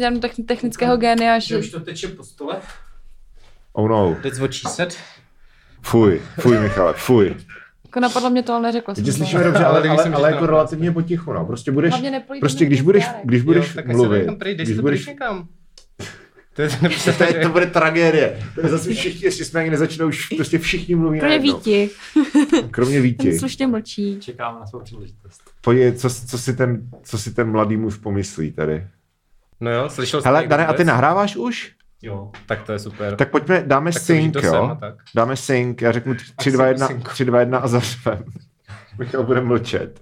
Žádnou technického génia, že... Že už to teče po stole. Oh no. What she said. Fuj, fuj, Michale, fuj. Jako napadlo mě to, ale neřekla Teď jsem tě to. slyšíme dobře, ale, Ale ale, ale to jako relativně potichu, no. Prostě budeš, prostě když budeš, když budeš jo, mluvit, když to budeš. To je to, je, to bude tragédie. To je zase všichni, jestli jsme ani nezačnou, už prostě všichni mluví Kromě. Víti, Kromě Víti. ten slušně mlčí. Čekáme na svou příležitost. Pojď, co, co, si ten, co si ten mladý muž pomyslí tady. No jo, slyšel jsi Hele, Dane, a ty nahráváš už? Jo. Tak to je super. Tak pojďme, dáme Tak sync, jsem a jo? tak. Dáme sync, já řeknu 3, 2, 1, synku. 3, 2, 1 a zařvem. Michal bude mlčet.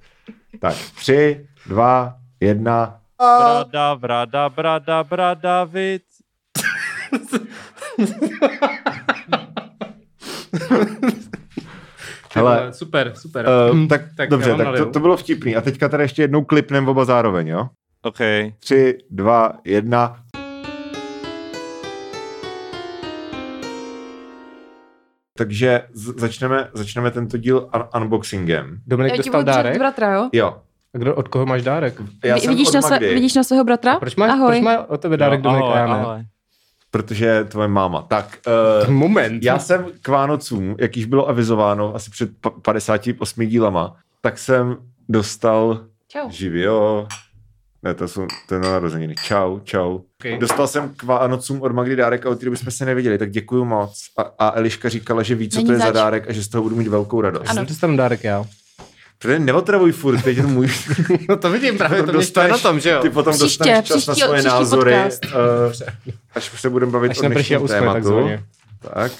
Tak, 3, 2, 1. Brada, brada, brada, brada, vid. Hele, super, super. Uh, tak, tak dobře, tak to, to bylo vtipný. A teďka tady ještě jednou klipnem oba zároveň, jo? OK. 3, 2, 1. Takže začneme, začneme tento díl un- unboxingem. Dominik Já ti dostal budu držet dárek? bratra, jo? Jo. A kdo, od koho máš dárek? Já jsem vidíš, od na své, Magdy, vidíš na svého bratra? Proč má, Ahoj. proč má od tebe dárek Jo, Dominik a já ahoj, ne? ahoj. protože je tvoje máma. Tak, uh, Moment. já jsem k Vánocům, jak již bylo avizováno asi před pa- 58 dílama, tak jsem dostal Čau. živio. Ne, to jsou to je na narozeniny. Čau, čau. Okay. Dostal jsem k Vánocům od Magdy dárek a od té doby jsme se neviděli, tak děkuju moc. A, a Eliška říkala, že ví, co Není to je za zač. dárek a že z toho budu mít velkou radost. Ano. Ano. dostanu dárek já. Protože neotravuj furt, teď je to můj. No to vidím právě, to štve na tom, že jo? Ty potom Příště, dostaneš čas na příští- svoje názory, podcast. uh, až se budeme bavit Až o dnešním tématu. takzvaně. Tak,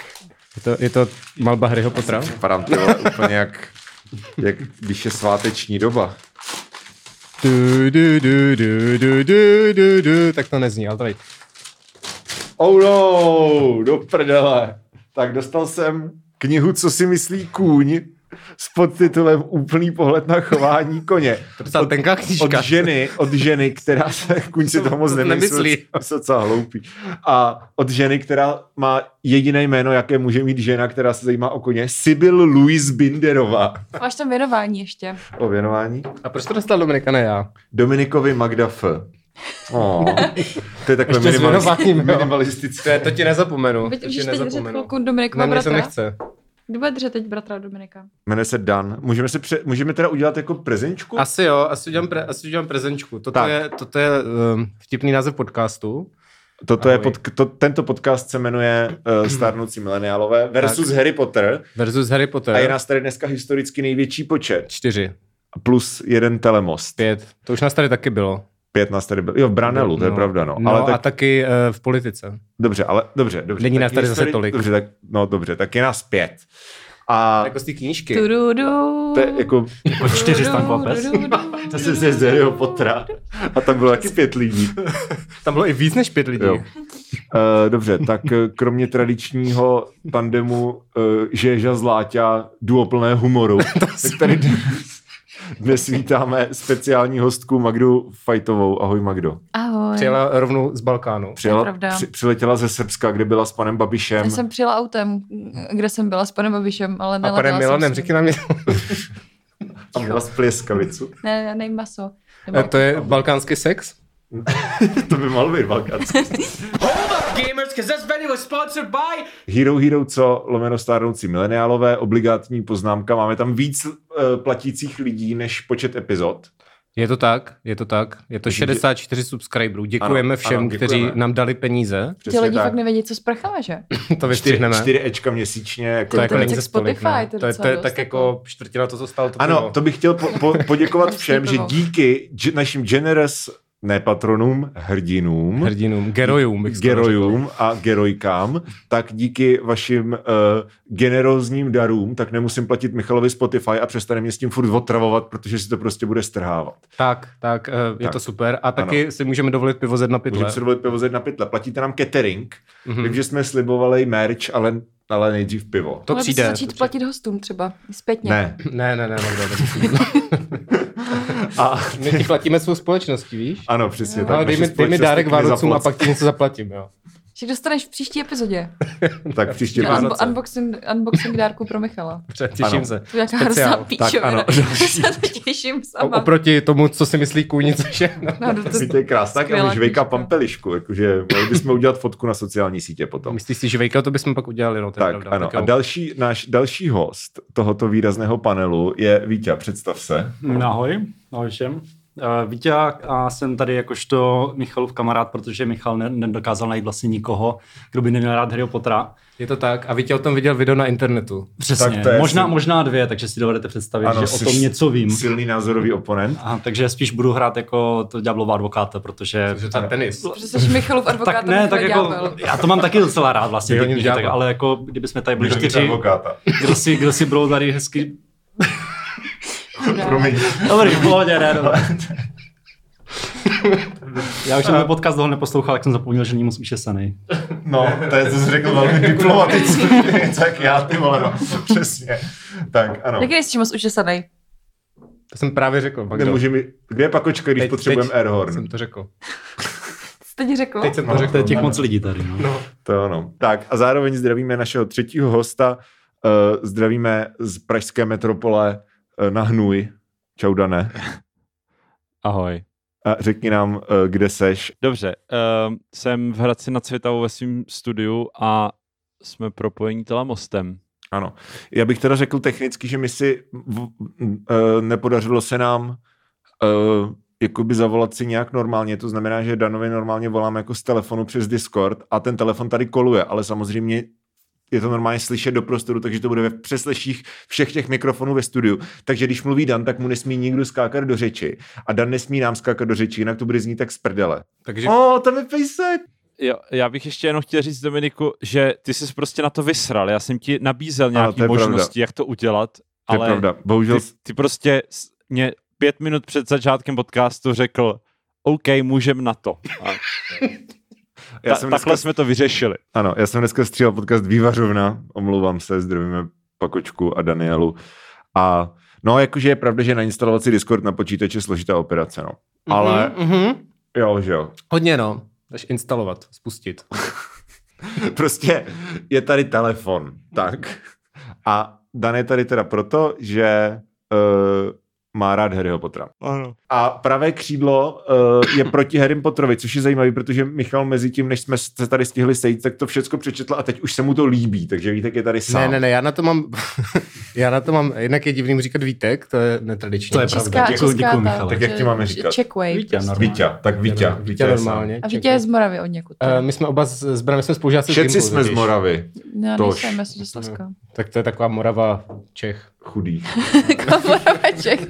Je to, je to malba Harryho Pottera? vypadám úplně jak, jak když je sváteční doba. Du, du, du, du, du, du, du, du. Tak to nezní, ale tady. Oh no, do prdele. Tak dostal jsem knihu Co si myslí kůň s podtitulem Úplný pohled na chování koně. To docela tenká knížka. Od ženy, od ženy, která se, kůň si toho moc To nemyslí, jsou docela hloupý. A od ženy, která má jediné jméno, jaké může mít žena, která se zajímá o koně, Sibyl Louise Binderová. Máš tam věnování ještě. O věnování. A proč to dostal Dominika, ne já? Dominikovi Magda F. Oh, to je takové jo. minimalistické. To, je, to ti nezapomenu. Teď to ti nezapomenu. Dominikova Na mě se bratra. nechce. Kdo bude držet teď bratra Dominika? Jmenuje se Dan. Můžeme, se pře- můžeme teda udělat jako prezenčku? Asi jo, asi udělám, pre, asi udělám prezenčku. Toto Tak. je, toto je um, vtipný název podcastu. Toto je pod, to, tento podcast se jmenuje uh, Starnoucí mileniálové versus Harry Potter Versus Harry Potter. a je nás tady dneska historicky největší počet. Čtyři, Plus jeden telemost. pět. To už nás tady taky bylo. Pět nás tady bylo. Jo, v Branelu, to je pravda, no. no ale a tak, taky uh, v politice. dobře, ale dobře, dobře. Není nás tady zase tolik. Dobře, tak, no dobře, tak je nás pět. A Jako z té knížky. Tududu. to je jako, Jako čtyři tam vůbec. to se ze z Harryho Pottera. A tam bylo taky pět lidí. Tam bylo i víc než pět lidí. Jo. Uh, dobře, tak eh, kromě tradičního tandemu uh, Žeža Zláťa duoplné humoru, tak tady dnes, vítáme speciální hostku Magdu Fajtovou. Ahoj Magdo. Ahoj. Přijela rovnou z Balkánu. Přijela, pravda. při, přiletěla ze Srbska, kde byla s panem Babišem. Já jsem přijela autem, kde jsem byla s panem Babišem, ale A neletěla panem jsem Milanem, řekni nám mě. a měla splěskavicu. Ne, ne, nej maso. Nebo To je balkánský sex? to by mal být balkánský. gamers, because this video is sponsored by Hero Hero, co lomeno stárnoucí mileniálové, obligátní poznámka. Máme tam víc uh, platících lidí než počet epizod. Je to tak, je to tak. Je to 64 subscriberů. Děkujeme Ano, všem, ano, kteří děkujeme. nám dali peníze. Ti lidi fakt nevědí, co s prchama, že? to vyštíhneme. 4 Ečka měsíčně. Jako To jako je není jak ze stolik, Spotify, to je To je, to je tak jako- jako čtvrtina to, co stálo to Ano, to bych chtěl po, po, poděkovat všem, že díky našim generous, ne patronům, hrdinům, Hrdinům, gerojům gerojům a gerojkám, tak díky vašim uh, generózním darům, tak nemusím platit Michalovi Spotify a přestane mě s tím furt otravovat, protože si to prostě bude strhávat. Tak, tak, eh, je Tak. to super. A taky si můžeme dovolit pivo z jedna pytle. Můžeme si dovolit pivo z jedna pytle. Platíte nám catering, Mhm. mm-hmm. vím, že jsme slibovali merch, ale, ale nejdřív pivo. To Mohli přijde. začít platit hostům třeba, zpětně. Ne. Ne, ne, ne, Magda. A, My ti platíme svou společností, víš? ano, přesně tak. Ale dej mi, dej dárek Vánocům a pak ti něco zaplatím, jo. Že dostaneš v příští epizodě. Tak příště Unbo- Vánoce. unboxing, unboxing dárku pro Michala. Těším Ano. se. To je jaká hrozná Tak, píčovina. ano. se těším O, sama. oproti tomu, co si myslí kůň, což je... No. No, to, To je krásná, tak Skvělá už žvejka knížka. pampelišku, jakože mohli bychom udělat fotku na sociální sítě potom. Myslíš si, že Vejka, to bychom pak udělali, no, Tak, pravda. ano. Tak A další, náš další host tohoto výrazného panelu je Vítě, představ se. Ahoj, ahoj všem. Uh, Vítě a jsem tady jakožto Michalův kamarád, protože Michal ne- nedokázal najít vlastně nikoho, kdo by neměl rád Harryho Pottera. Je to tak. A Vítě o tom viděl video na internetu. Přesně, Tak to je možná, si- možná dvě, takže si dovedete představit, Ano, že o tom něco vím. Silný názorový oponent. Aha, takže spíš budu hrát jako to ďáblova advokáta, protože... Takže to je tenis. že jsi Michalův advokát tak ne, tak jako, ďábel. já to mám taky docela rád vlastně, tak, ale jako kdyby jsme tady byli čtyři, advokáta. kdo si, kdo si budou tady hezky... Promiň. Dobrý, v pohodě, ne. Já už jsem ten podcast dlouho neposlouchal, tak jsem zapomněl, že není moc učesaný. No, to je, to jsi řekl velmi diplomaticky. tak já, ty vole, no. Přesně. Tak, ano. Jak nejsi moc učesanej? To jsem právě řekl. Pak kdo? Nemůže mi... Kde je pakočka, když Teď- potřebujeme teď Airhorn? jsem to řekl. Ti řekl? Teď jsem to No, řekl. To je těch moc lidí tady, no. No. To je ono. Tak a zároveň zdravíme našeho třetího hosta. Uh, zdravíme z pražské metropole uh, na Hnůj. Čau, Dané. Ahoj. A řekni nám, uh, kde seš. Dobře, uh, jsem v Hradci nad Světavou ve svém studiu a jsme propojení telemostem. Ano. Já bych teda řekl technicky, že my si v, uh, nepodařilo se nám uh, jakoby zavolat si nějak normálně, to znamená, že Danovi normálně volám jako z telefonu přes Discord a ten telefon tady koluje, ale samozřejmě je to normálně slyšet do prostoru, takže to bude ve přesleších všech těch mikrofonů ve studiu. Takže když mluví Dan, tak mu nesmí nikdo skákat do řeči. A Dan nesmí nám skákat do řeči, jinak to bude znít tak z prdele. Takže O, tam je pejsek! Jo, já bych ještě jenom chtěl říct, Dominiku, že ty jsi prostě na to vysral. Já jsem ti nabízel nějaké je pravda. možnosti, jak to udělat, To je ale pravda. Bohužel ty, ty prostě mě pět minut před začátkem podcastu řekl, OK, můžem na to. A já jsem takhle dneska, jsme to vyřešili. ano, já jsem dneska střílel podcast Vývařovna, omlouvám se, zdravíme Pakočku a Danielu. A no, jakože je pravda, že nainstalovat si Discord na počítači je složitá operace, no. Ale Mhm, mhm. jo, že jo. Hodně no. Dáš instalovat, spustit. Prostě je tady telefon, tak. A Dan je tady teda proto, že uh, má rád Harryho Pottera. Ano. A pravé křídlo uh, je proti Harry Potterovi, což je zajímavé, protože Michal mezi tím, než jsme se tady stihli sejít, tak to všechno přečetl a teď už se mu to líbí, takže Vítek je tady sám. Ne, ne, ne, já na to mám, já na to mám, jednak je divný mu říkat Vítek, to je netradiční. To je Česká, pravda. Děkuju, ta- Michale. Tak jak ti máme říkat? Checkway. Vítě, prostě. Vítě, tak Vítě. Vítě, normálně. A Vítě je z Moravy od někud. Uh, my jsme oba s, s Branem, jsme spolužáci z Všetci jsme z. Moravy. Tož. nejsem, já jsem Slezska. Tak to je taková Morava Čech. goodie. Kom check.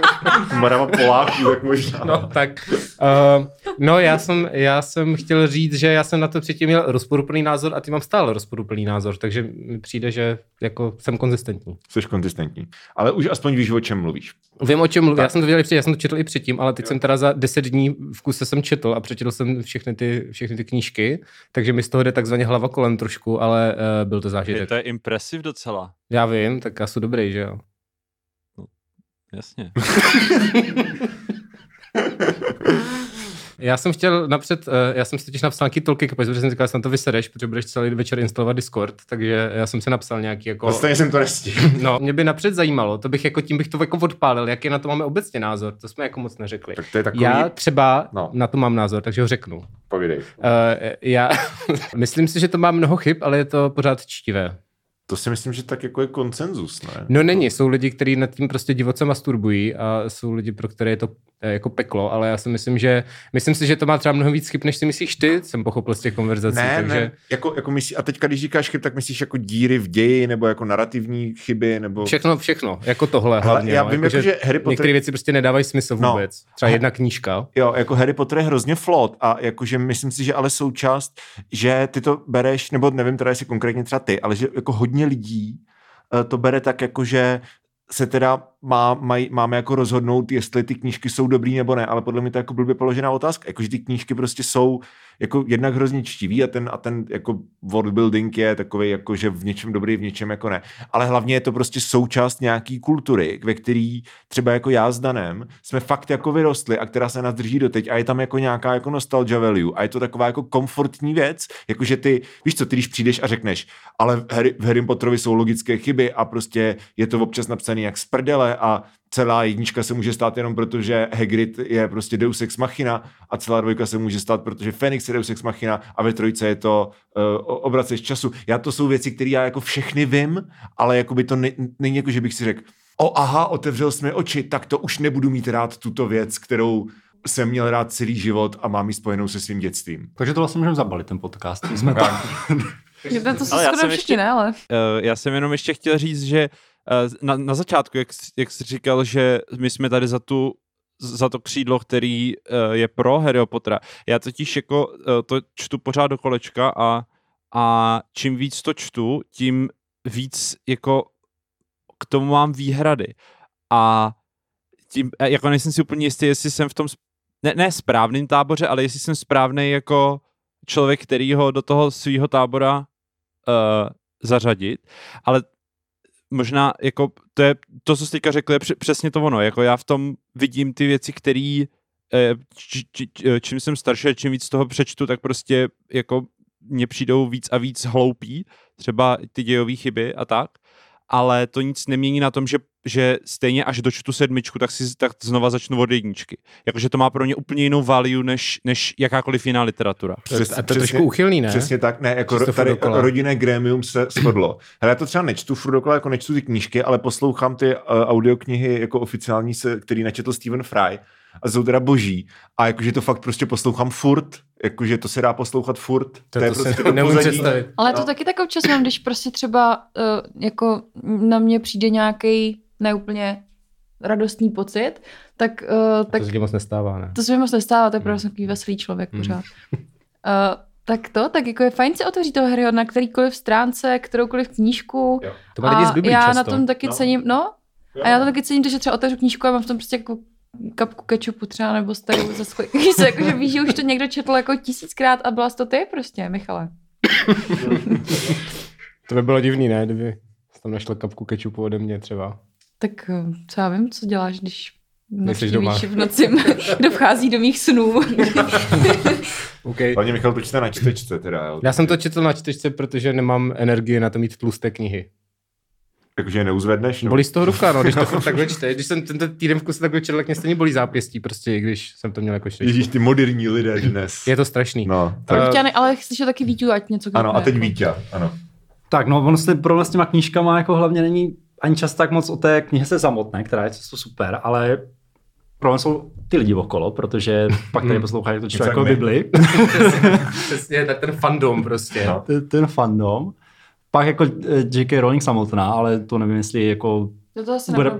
Morava Poláků, tak možná. No, tak. Uh, no, já jsem, já jsem chtěl říct, že já jsem na to předtím měl rozporuplný názor a ty mám stále rozporuplný názor, takže mi přijde, že jako jsem konzistentní. Jsi konzistentní. Ale už aspoň víš, o čem mluvíš. Vím, o čem mluvím. Já jsem to předtím, já jsem to četl i předtím, ale teď jsem teda za 10 dní v kuse jsem četl a přečetl jsem všechny ty, všechny ty knížky, takže mi z toho jde takzvaně hlava kolem trošku, ale uh, byl to Je zážitek. to je impresiv docela. Já vím, tak já jsem dobrý, že jo. Jasně. Já jsem chtěl napřed, uh, já jsem si totiž napsal nějaký tolky protože jsem říkal, že se na to vysedeš, protože budeš celý večer instalovat Discord, takže já jsem si napsal nějaký jako... Stejně jsem to nestihl. No, mě by napřed zajímalo, to bych jako tím bych to jako odpálil, jaký na to máme obecně názor, to jsme jako moc neřekli. Tak to je takový... Já třeba No. na to mám názor, takže ho řeknu. Povídej. Uh, já myslím si, že to má mnoho chyb, ale je to pořád čtivé. To si myslím, že tak jako je konsenzus, ne? No není, jsou lidi, kteří nad tím prostě divoce masturbují a jsou lidi, pro které je to eh, jako peklo, ale já si myslím, že myslím si, že to má třeba mnohem víc chyb, než si myslíš ty, jsem pochopil z těch konverzací. Ne, takže... ne, jako, jako myslí, a teďka, když říkáš chyb, tak myslíš jako díry v ději, nebo jako narrativní chyby, nebo... Všechno, všechno, jako tohle Hele, hlavně. já no, vím, jako, jako, že Harry Potter... Některé věci prostě nedávají smysl No. vůbec. Třeba jedna knížka. Jo, jako Harry Potter je hrozně flot a jakože myslím si, že ale součást, že ty to bereš, nebo nevím teda, jestli konkrétně třeba ty, ale že jako hodně lidí eh, to bere tak jako, že se teda má, maj, máme jako rozhodnout, jestli ty knížky jsou dobrý nebo ne, ale podle mě to jako blbě položená otázka. Jakože ty knížky prostě jsou jako jednak hrozně čtivý a ten, a ten jako world building je takový jako, že v něčem dobrý, v něčem jako ne. Ale hlavně je to prostě součást nějaký kultury, ve který třeba jako já s Danem jsme fakt jako vyrostli a která se nás drží doteď a je tam jako nějaká jako nostalgia value a je to taková jako komfortní věc, jakože ty, víš co, ty když přijdeš a řekneš, ale v Harry, v Harry Potterovi jsou logické chyby a prostě je to občas napsaný jak z prdele a celá jednička se může stát jenom proto, že Hagrid je prostě Deus Ex Machina a celá dvojka se může stát, protože Fenix je Deus Ex Machina a ve trojce je to uh, obraceš času. Já to jsou věci, které já jako všechny vím, ale jako by to ne, není jako, že bych si řekl, o aha, otevřel jsme oči, tak to už nebudu mít rád tuto věc, kterou jsem měl rád celý život a mám ji spojenou se svým dětstvím. Takže to vlastně můžeme zabalit, ten podcast. Jsme tam. To, to jsou skoro jsem všichni, ještě- ne? Ale Uh, já jsem jenom ještě chtěl říct, že na, na začátku, jak, jak jsi říkal, že my jsme tady za tu za to křídlo, který uh, je pro Harryho Pottera. Já totiž jako uh, to čtu pořád do kolečka a, a čím víc to čtu, tím víc jako k tomu mám výhrady. A tím, jako nejsem si úplně jistý, jestli jsem v tom, ne, ne správným táboře, ale jestli jsem správný jako člověk, který ho do toho svého tábora uh, zařadit, ale možná jako to je, to, co jsi teďka řekl, je přesně to ono, jako já v tom vidím ty věci, který eh, či, čím jsem starší čím víc toho přečtu, tak prostě jako mně přijdou víc a víc hloupí, třeba ty dějové chyby a tak, ale to nic nemění na tom, že, že stejně až dočtu sedmičku, tak si tak znova začnu od jedničky. Jakože to má pro mě úplně jinou value, než, než jakákoliv jiná literatura. Přes- a to je trošku uchylný, ne? Přesně tak, ne, jako ro, tady dokola. rodinné grémium se shodlo. Hele, já to třeba nečtu furt dokola, jako nečtu ty knížky, ale poslouchám ty uh, audioknihy jako oficiální, se, který načetl Stephen Fry a jsou teda boží. A jakože to fakt prostě poslouchám furt, jakože to se dá poslouchat furt. To, to, prostě se neumím pozadí. představit. Ale to No. taky tak občas mám, když prostě třeba uh, jako na mě přijde nějaký neúplně radostný pocit, tak, uh, tak To se ti moc nestává, ne? to se mi moc nestává, to je Hmm. prostě takový veselý člověk Hmm. pořád. Uh, tak to, tak jako je fajn si otevřít toho Harryho na kterýkoliv stránce, kteroukoliv knížku. Jo. To má lidi z Biblí já často. na tom taky No. cením, no, a já to taky cením, že třeba otevřu knížku a mám v tom prostě jako kapku kečupu třeba nebo starou ze jako, že víš, že už to někdo četl jako tisíckrát a byla to ty prostě, Michale. To by bylo divný, ne? Kdyby jsi tam našel kapku kečupu ode mě třeba. Tak eh, co já vím, co děláš, když Nejseš doma. v noci, kdo vchází do mých snů. Okay. Hlavně Michal to čte na čtečce teda, jo. Já jsem to četl na čtečce, protože nemám energii na to mít tlusté knihy. Jakože je neuzvedneš? No. Bolí z toho ruka, no, když to takhle čte. Když jsem tento týden v kuse takhle četl, tak mě stejně bolí zápěstí, prostě, i když jsem to měl jako čtečku. Ježíš, ty moderní lidé dnes. Je to strašný. No, Eh, tak, Uh, ale slyšel taky Víťu, ať něco ano, a teď. Vítě, ano. Tak, no, ono se problém s těma knížkama jako hlavně není ani čas tak moc o té knihe se samotné, která je často super, ale problém jsou ty lidi okolo, protože pak tady poslouchají to Něco jako. Bibli, Přesně, tak ten fandom prostě. No. ten- ten fandom. Pak jako eh, J.K. Rowling samotná, ale to nevím, jestli jako Do toho se bude,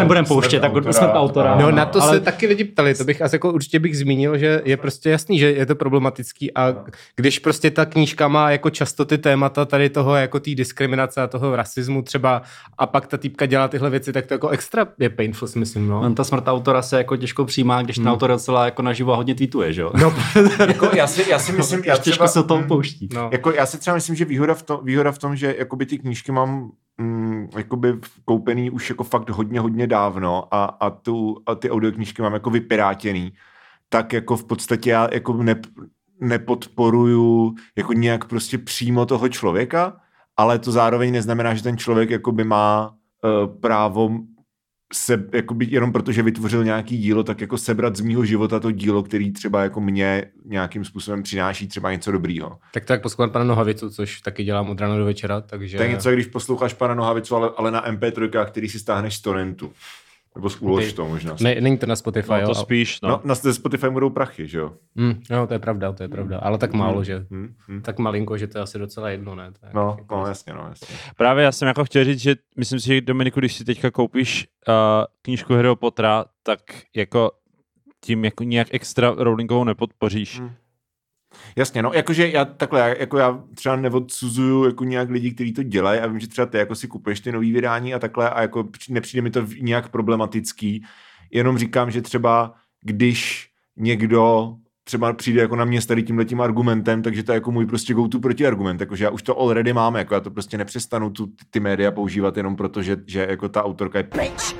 nebudem pouštět. tak autora. smrt autora. No na to ale- se taky lidi ptali, to bych asi jako určitě bych zmínil, že je prostě jasný, že je to problematický a když prostě ta knížka má jako často ty témata tady toho jako té diskriminace a toho rasismu třeba a pak ta týpka dělá tyhle věci, tak to jako extra je painful, si myslím, no. On ta smrt autora se jako těžko přijímá, když ten autor docela jako naživo a hodně tweetuje, že jo? No, Jako, já, si, já si myslím, já Těžko třeba, se o tom pouští. no. Jako já si třeba myslím, že výhoda v tom, výhoda v tom že jakoby ty knížky mám jakoby koupený už jako fakt hodně, hodně dávno a, a, tu, a ty audioknížky mám jako vypirátěný, tak jako v podstatě já jako ne, nepodporuju jako nějak prostě přímo toho člověka, ale to zároveň neznamená, že ten člověk jakoby má uh, právo se, jakoby, jenom protože vytvořil nějaký dílo, tak jako sebrat z mýho života to dílo, který třeba jako mě nějakým způsobem přináší třeba něco dobrýho. Tak to jak poslouchám pana Nohavicu, což taky dělám od rána do večera, takže... To je něco, když posloucháš pana Nohavicu, ale, ale na MP3, který si stáhneš z torrentu. Nebo z to možná. Ne, není to na Spotify, No, jo? to spíš, no. No, na Spotify budou prachy, že jo? Mm, no, to je pravda, to je pravda. Ale tak málo, že? Hmm, hmm. Tak malinko, že to je asi docela jedno, ne? To je No, jako- no, jasně, no, jasně. Právě já jsem jako chtěl říct, že myslím si, že Dominiku, když si teďka koupíš uh, knížku Harryho Pottera, tak jako tím jako nějak extra Rowlingovou nepodpoříš. Hmm. Jasně, no, jakože já takhle, jako já třeba neodsuzuju jako nějak lidi, kteří to dělají a vím, že třeba ty jako si kupuješ ty nový vydání a takhle a jako při- nepřijde mi to nějak problematický, jenom říkám, že třeba když někdo třeba přijde jako na mě s tady tímhle tím argumentem, takže to je jako můj prostě go-to protiargument, jakože já už to already mám, jako já to prostě nepřestanu tu, ty média používat jenom proto, že, že jako ta autorka je pryč.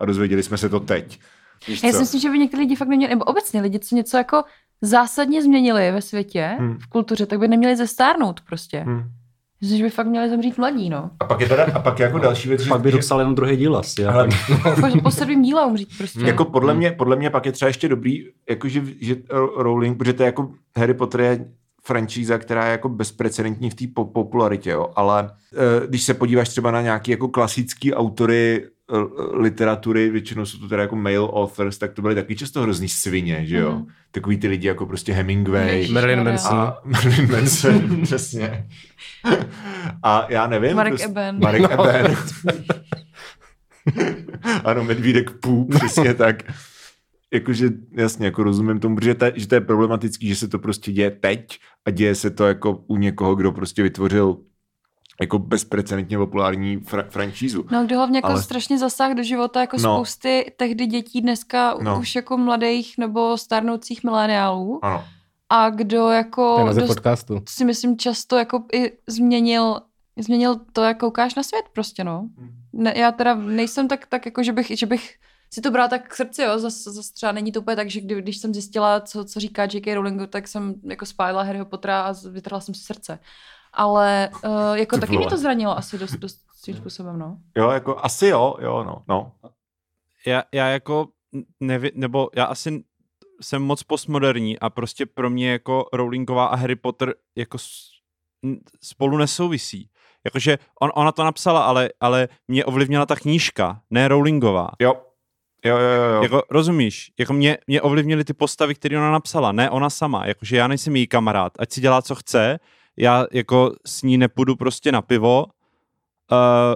A dozvěděli jsme se to teď. Víš Já co? si myslím, že by některé lidi fakt neměli, nebo obecně lidi, co něco jako zásadně změnili ve světě, Hmm. v kultuře, tak by neměli zestárnout prostě. Hm. Myslím, že by fakt měli zemřít mladí, no. A pak je teda, a pak je jako další věc, že, Pak by že dopsal jenom druhý díl asi. Ale-. Po, po sedmým díle umřít prostě. jako podle mě, podle mě pak je třeba ještě dobrý, jako že, že Rowling, protože to je jako Harry Potter je franšíza, která je jako bezprecedentní v té po- popularitě, jo. ale eh, když se podíváš třeba na nějaký jako klasický autory eh, literatury, většinou jsou to teda jako male authors, tak to byly taky často hrozný svině, že jo. Mhm. Takový ty lidi jako prostě Hemingway, Ježiš. Marilyn. Manson. a Marilyn Manson, přesně. A já nevím. Marek prostě- Eben. Marek No. Eben. ano, Medvídek Pů, přesně tak. Jakože, jasně, jako rozumím tomu, že to, je- že to je problematický, že se to prostě děje teď a děje se to jako u někoho, kdo prostě vytvořil jako bezprecedentně populární fra- franšízu. No, kdo hlavně jako Ale- strašně zasáh do života jako No. spousty tehdy dětí dneska No. už jako mladých nebo starnoucích mileniálů. Ano. A kdo jako dost, podcastu. si myslím často jako i změnil, změnil to, jak koukáš na svět prostě, no. Hmm. Ne, já teda nejsem tak, tak jako, že bych, že bych si to brala tak k srdci, jo, zas, zas třeba není to úplně tak, že kdy, když jsem zjistila, co, co říká J.K. Rowlingu, tak jsem jako spálila Harryho Pottera a vytrhla jsem si srdce. Ale uh, jako Ty taky mě vole. to zranilo asi dost, dost svým způsobem, no. Jo, jako asi jo, jo, no, no. já, já jako nevi, nebo já asi jsem moc postmoderní a prostě pro mě jako Rowlingová a Harry Potter jako s- n- spolu nesouvisí. Jakože on, ona to napsala, ale, ale mě ovlivnila ta knížka, ne Rowlingová. Jo, jo, jo, jo. Jako, rozumíš? Jako mě, mě ovlivnily ty postavy, které ona napsala, ne ona sama. Jakože já nejsem její kamarád, ať si dělá, co chce, já jako s ní nepůjdu prostě na pivo, uh,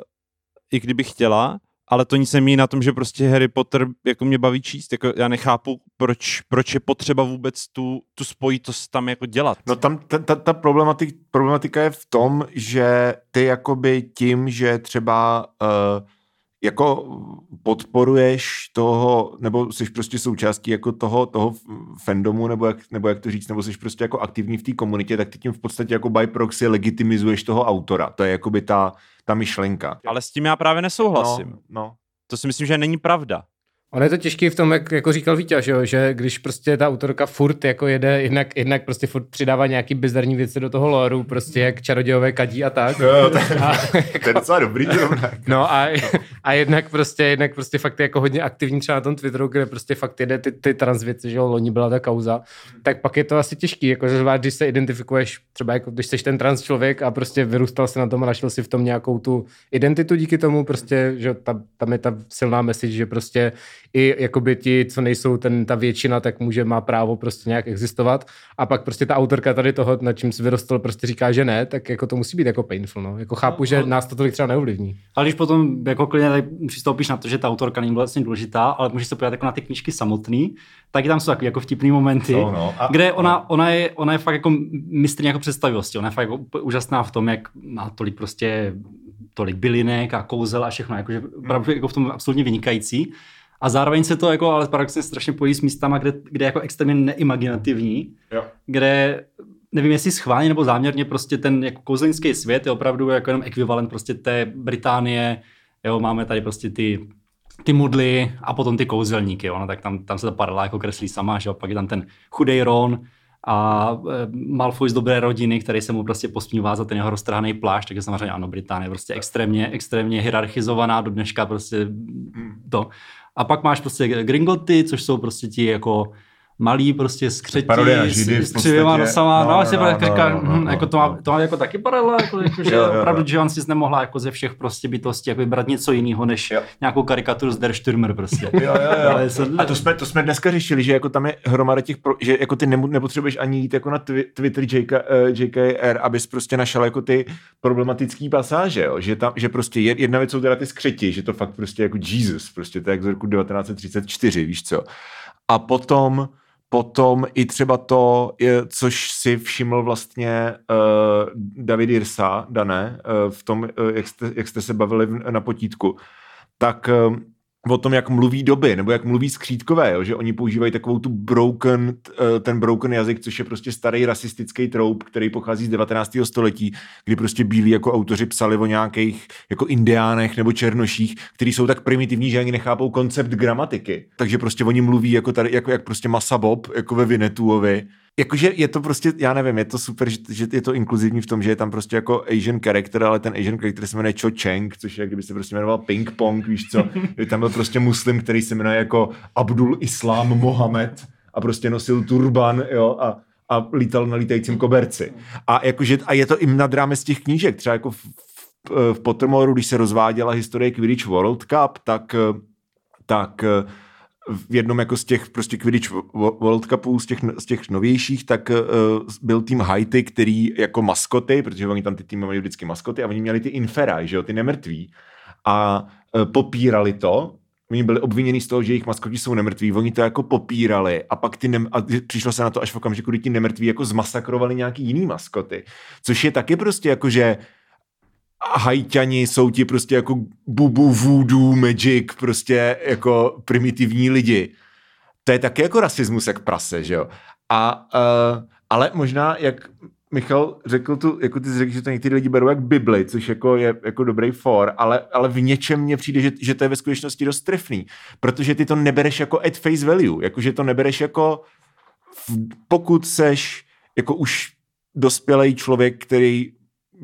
i kdybych chtěla, ale to nic nemění na tom, že prostě Harry Potter jako mě baví číst. Jako já nechápu, proč, proč je potřeba vůbec tu, tu spojitost tam jako dělat. No tam ta, ta, ta problematik, problematika je v tom, že ty jakoby tím, že třeba uh, jako podporuješ toho, nebo jsi prostě součástí jako toho, toho fandomu, nebo jak, nebo jak to říct, nebo jsi prostě jako aktivní v té komunitě, tak ty tím v podstatě jako by proxy legitimizuješ toho autora. To je jakoby ta, ta myšlenka. Ale s tím já právě nesouhlasím. No, no. To si myslím, že není pravda. Ono je to těžký v tom, jak jako říkal Vítě, že, jo, že když prostě ta autorka furt jako jede, jednak, jednak prostě furt přidává nějaký bizarní věci do toho loru, prostě jak čarodějové kadí a tak. Jo, to, A, to je docela dobrý no a, a jednak prostě, jednak prostě fakt je jako hodně aktivní třeba na tom Twitteru, kde prostě fakt jede ty, ty trans věci, že jo, loni byla ta kauza, tak pak je to asi těžký, jako že zvlášť, když se identifikuješ, třeba jako když jsi ten trans člověk a prostě vyrůstal se na tom a našel si v tom nějakou tu identitu díky tomu, prostě, že tam, tam je ta silná message, že prostě i jakoby ti, co nejsou ten, ta většina, tak může, má právo prostě nějak existovat a pak prostě ta autorka tady toho, na čím si vyrostl, prostě říká, že ne, tak jako to musí být jako painful, no. Jako chápu, že nás to tolik třeba neovlivní. Ale když potom jako klidně tady přistoupíš na to, že ta autorka není vlastně důležitá, ale můžeš se podívat jako na ty knížky samotný, taky tam jsou takový jako vtipný momenty, No, no. A- kde ona, ona, je, ona je fakt jako mistrně jako představivosti, ona je fakt jako úžasná v tom, jak má tolik prostě tolik bylinek a kouzel a všechno, jakože opravdu jako v tom absolutně vynikající. A zároveň se to jako, ale paradoxně strašně pojí s místama, kde, kde je jako extrémně neimaginativní, Jo. kde nevím, jestli schválně nebo záměrně prostě ten jako kouzelnický svět je opravdu jako jenom ekvivalent prostě té Británie, jo, máme tady prostě ty ty mudly a potom ty kouzelníky, jo, no, tak tam, tam se ta paralela jako kreslí sama, že jo, pak je tam ten chudej Ron a e, Malfoy z dobré rodiny, který se mu prostě posmívá za ten jeho roztrhaný plášť, takže samozřejmě ano, Británie je prostě extrémně, extrémně hierarchizovaná do dneška prostě to. A pak máš prostě Gringoty, což jsou prostě ti jako malí prostě skřetí na Židy s, s křivýma nosama, No, no, no, no, no, no, říká, no, no, no, jako to no. má, to má jako taky paralela, jako, jako že Jo, jo, jo. opravdu Johansis nemohla jako ze všech prostě bytostí jako vybrat něco jiného, než Jo. nějakou karikaturu z Der Stürmer prostě. Jo, jo, jo. Ale se- A to jsme, to jsme dneska řešili, že jako tam je hromada těch, pro, že jako ty nepotřebuješ ani jít jako na twi, Twitter JK, uh, JKR, abys prostě našel jako ty problematický pasáže, jo? Že, tam, že prostě jed- jedna věc jsou teda ty skřeti, že to fakt prostě jako Jesus, prostě to je jak z roku 1934, víš co. A potom potom i třeba to, což si všiml vlastně uh, David Irsa, Dané, uh, v tom, uh, jak, jste, jak jste se bavili v, na potítku, tak uh, o tom, jak mluví doby, nebo jak mluví skřítkové, jo? že oni používají takovou tu broken, eh, ten broken jazyk, což je prostě starý rasistický troub, který pochází z 19. století, kdy prostě bílí jako autoři psali o nějakých jako indiánech nebo černoších, kteří jsou tak primitivní, že ani nechápou koncept gramatiky. Takže prostě oni mluví jako tady, jako jak prostě Masa Bob, jako ve Vinetuovi, jakože je to prostě, já nevím, je to super, že, že je to inkluzivní v tom, že je tam prostě jako Asian character, ale ten Asian character se jmenuje Cho Cheng, což je, kdyby se prostě jmenoval Ping Pong, víš co, je tam byl prostě muslim, který se jmenuje jako Abdul Islám Mohamed a prostě nosil turban, jo, a, a lítal na lítajícím koberci. A jakože, a je to i nad rámec těch knížek, třeba jako v, v, v Pottermoru, když se rozváděla historie Quidditch World Cup, tak tak v jednom jako z těch prostě Quidditch World Cupů, z těch, z těch novějších, tak uh, byl tým Haiti, který jako maskoty, protože oni tam ty týmy mají vždycky maskoty a oni měli ty infera, že jo, ty nemrtví. A uh, popírali to, oni byli obviněni z toho, že jejich maskoti jsou nemrtví, oni to jako popírali a pak ty nem, a přišlo se na to až v okamžiku, kdy ti nemrtví jako zmasakrovali nějaký jiný maskoty, což je taky prostě jako, že hajťani jsou ti prostě jako bubu, voodoo, magic, prostě jako primitivní lidi. To je taky jako rasismus jak prase, že jo? A, uh, ale možná, jak Michal řekl tu, jako ty jsi řekl, že to někteří lidi berou jak Bibli, což jako je jako dobrý for, ale, ale v něčem mně přijde, že, že to je ve skutečnosti dost trefný, protože ty to nebereš jako at face value, jakože to nebereš jako pokud seš jako už dospělý člověk, který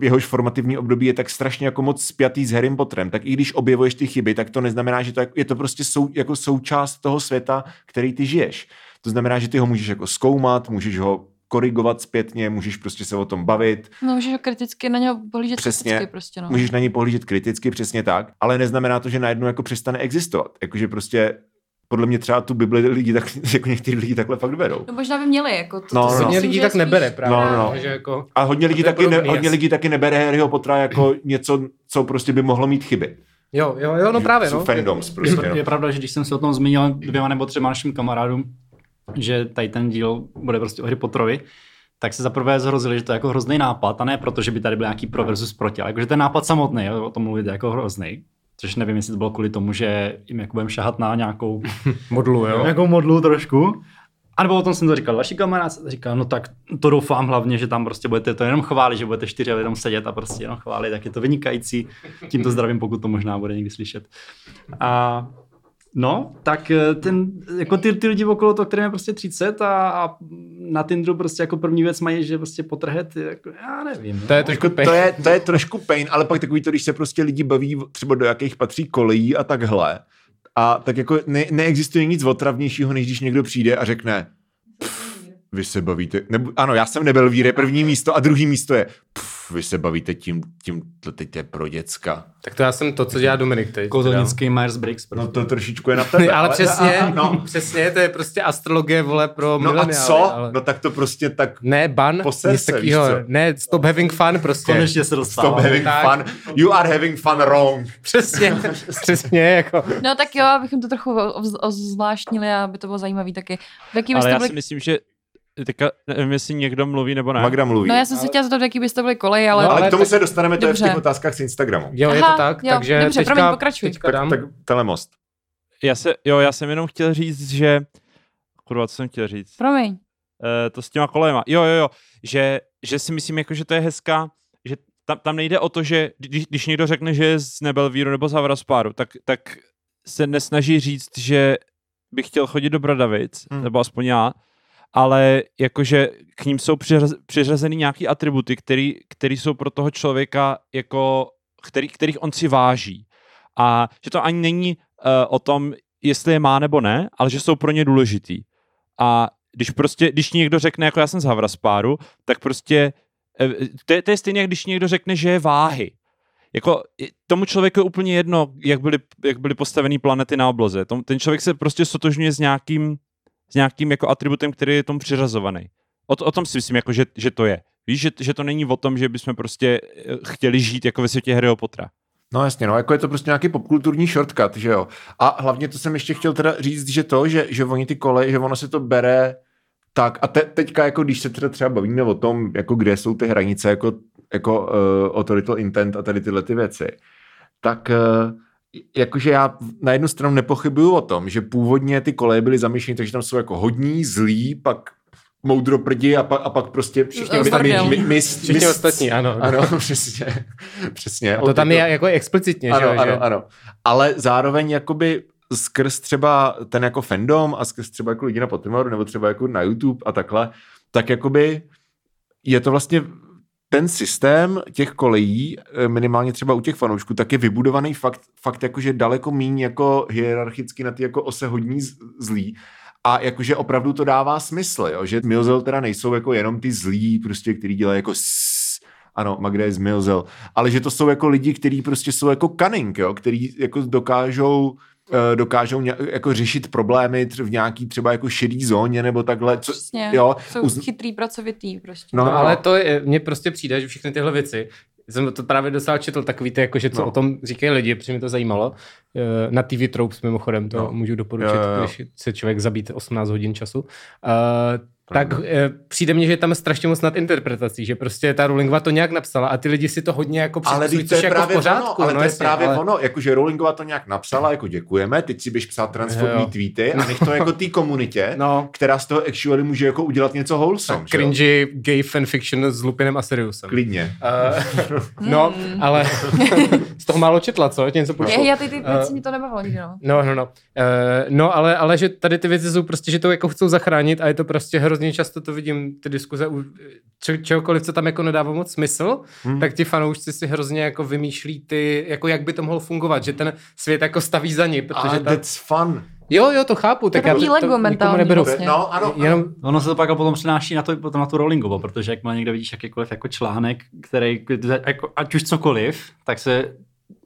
jehož formativní období je tak strašně jako moc spjatý s Harrym Potterem, tak i když objevuješ ty chyby, tak to neznamená, že to je to prostě sou, jako součást toho světa, který ty žiješ. To znamená, že ty ho můžeš jako zkoumat, můžeš ho korigovat zpětně, můžeš prostě se o tom bavit. No, můžeš ho kriticky na něho pohlížet přesně, kriticky prostě, no. Můžeš na něj pohlížet kriticky, přesně tak, ale neznamená to, že najednou jako přestane existovat. Jakože prostě podle mě třeba tu Bibli lidi tak, jako někteří lidi takhle fakt berou. No možná by měli, jako to, No, to no. si Hodně lidí tak spíš- nebere právě. No, no. Že jako, A hodně lidí, je taky, ne, hodně lidí taky nebere Harryho Pottera jako něco, co prostě by mohlo mít chyby. jo, jo, jo, no právě, no. fandoms prostě. Je No. pravda, že když jsem se o tom zmínil dvěma nebo třema našim kamarádům, že tady ten díl bude prostě o Harry Potterovi, tak se zaprvé zhrozili, že to je jako hrozný nápad, a ne proto, že by tady byl nějaký pro versus proti, ale jakože ten nápad samotný, jo, o tom mluvit je jako hrozný. Což nevím, jestli to bylo kvůli tomu, že jim jako budeme šahat na nějakou, Modlu, jo. nějakou modlu trošku. A nebo o tom jsem to říkal vaši kamarád, říkal, no tak to doufám hlavně, že tam prostě budete to jenom chválit, že budete čtyři lidem sedět a prostě jenom chválit, tak je to vynikající. Tímto zdravím, pokud to možná bude někdy slyšet. A No, tak eh, ten, jako ty, ty lidi okolo toho, kterým je prostě 30 a, a na Tinderu prostě jako první věc mají, že prostě potrhet, jako, já nevím. To je no. trošku pej. to, je, to je trošku pain, ale pak takový to, když se prostě lidi baví třeba do jakých patří kolejí a takhle. A tak jako ne, neexistuje nic otravnějšího, než když někdo přijde a řekne "Pff, vy se bavíte, nebo, ano, já jsem nebyl víre, první místo a druhý místo je pff, vy se bavíte tím, tím, to teď je pro děcka. Tak to já jsem to, co dělá Dominik teď. Kouzelnický Myers-Briggs. No Prostě. to trošičku je na tebe. teda. ale přesně, a- a- no. přesně, to je prostě astrologie, vole, pro No a co? Ale... No tak to prostě tak Ne, ban, Poser nic? Ne, stop having fun prostě. Konečně se stop dostávám. having tak. fun. You are having fun wrong. Přesně, přesně, jako. No tak jo, abychom to trochu ozvláštnili, aby to bylo zajímavé taky. V jaký Ale já si myslím, že teďka nevím, jestli někdo mluví nebo ne. Magda mluví. No já jsem se chtěla zeptat, jaký byste byli kolej, ale... No, ale k tomu tak- se dostaneme, to je v Dobře. těch otázkách z Instagramu. Jo, je Aha, to tak, jo, takže dobře, teďka, promiň, pokračuj. teďka Tak, dám. tak telemost. Já se, jo, já jsem jenom chtěl říct, že kurva, co jsem chtěl říct? Promiň. Uh, to s těma kolema. Jo, jo, jo. Že, že si myslím, jako, že to je hezká, že tam, tam nejde o to, že když, když někdo řekne, že je z Nebelvíru nebo z Havraspáru, tak, tak se nesnaží říct, že by chtěl chodit do Bradavic, hmm. nebo aspoň já, ale jakože k ním jsou přiřaz, přiřazeny nějaký atributy, který, který jsou pro toho člověka jako, který, kterých on si váží. A že to ani není uh, o tom, jestli je má nebo ne, ale že jsou pro ně důležitý. A když prostě, když někdo řekne, jako já jsem z Havraspáru, tak prostě eh, to je, to je stejně, jak když někdo řekne, že je váhy. Jako tomu člověku je úplně jedno, jak byly, jak byly postaveny planety na obloze. Ten člověk se prostě stotožňuje s nějakým, s nějakým jako atributem, který je tomu přiřazovaný. O, to- o tom si myslím, jako, že, že to je. Víš, že, že to není o tom, že bychom prostě eh, chtěli žít jako ve světě Harryho Pottera. No jasně, no, jako je to prostě nějaký popkulturní shortcut, že jo. A hlavně to jsem ještě chtěl teda říct, že to, že, že oni ty kole, že ono se to bere Tak a te, teďka, jako když se teda třeba bavíme o tom, jako kde jsou ty hranice, jako, jako uh, authorital intent a tady tyhle ty věci, tak uh, jakože já na jednu stranu nepochybuju o tom, že původně ty koleje byly zamýšleny, takže tam jsou jako hodní, zlí, pak moudroprdi a pak, a pak prostě všichni No, by tam Zbrdel. mi, mi, Všichni ostatní, ano. Ano, přesně. přesně. A to tam je jako explicitně, ano, že jo? ano, že... ano. Ale zároveň jakoby skrz třeba ten jako fandom a skrz třeba jako lidi na Pottermoru nebo třeba jako na YouTube a takhle, tak jakoby je to vlastně ten systém těch kolejí, eh, minimálně třeba u těch fanoušků, tak je vybudovaný fakt, fakt jakože daleko míň jako hierarchicky na ty jako ose hodní zlí. A jakože opravdu to dává smysl, jo? že Milzel teda nejsou jako jenom ty zlí, prostě, který dělají jako ano, Magda je z Milzel, ale že to jsou jako lidi, kteří prostě jsou jako cunning, jo? který jako dokážou dokážou ně, jako řešit problémy tř- v nějaký třeba jako šedý zóně nebo takhle. Co, Přesně. jo, Jsou uz- chytrý, pracovitý prostě. No, No, ale to je, mně prostě přijde, že všechny tyhle věci, jsem to právě docela četl, takový ty, jako, že co No. o tom říkají lidi, protože mě to zajímalo. Eh, Na TV Tropes mimochodem, to No. můžu doporučit, Jo, jo, když se člověk zabít 18 hodin času. Eh, tak eh, přijde mně, že tam je strašně moc nadinterpretací, že prostě ta Rowlingová to nějak napsala a ty lidi si to hodně jako ale to což je jako v pořádku. ono, ale no to je jasně, právě ale... ono, jakože Rowlingová to nějak napsala, jako děkujeme, teď si běž psát transformní tweety a nech to jako té komunitě, No. která z toho actually může jako udělat něco wholesome, Tak cringy gay fanfiction s Lupinem a Siriusem. Klidně. Uh, no, ale z toho málo četla, co? Tě něco Já, pošlo? já ty, ty Eh, věci mi to nebavilo nikdy, no. No, no, no. Uh, no, ale, ale že tady ty věci jsou prostě, že to jako chcou zachránit a je to prostě hrozně často to vidím, ty diskuze u če- čehokoliv, co tam jako nedává moc smysl, hmm. tak ti fanoušci si hrozně jako vymýšlí ty, jako jak by to mohlo fungovat, že ten svět jako staví za ní, protože ta... that's fun. Jo, jo, to chápu, tak já takový to, Lego to nikomu mentální neberu. vlastně. No, ano, Jenom, Ono se to pak potom přenáší na, to, potom na tu Rowlingovou, protože jak má někde vidíš jakýkoliv jako článek, který, jako, ať už cokoliv, tak se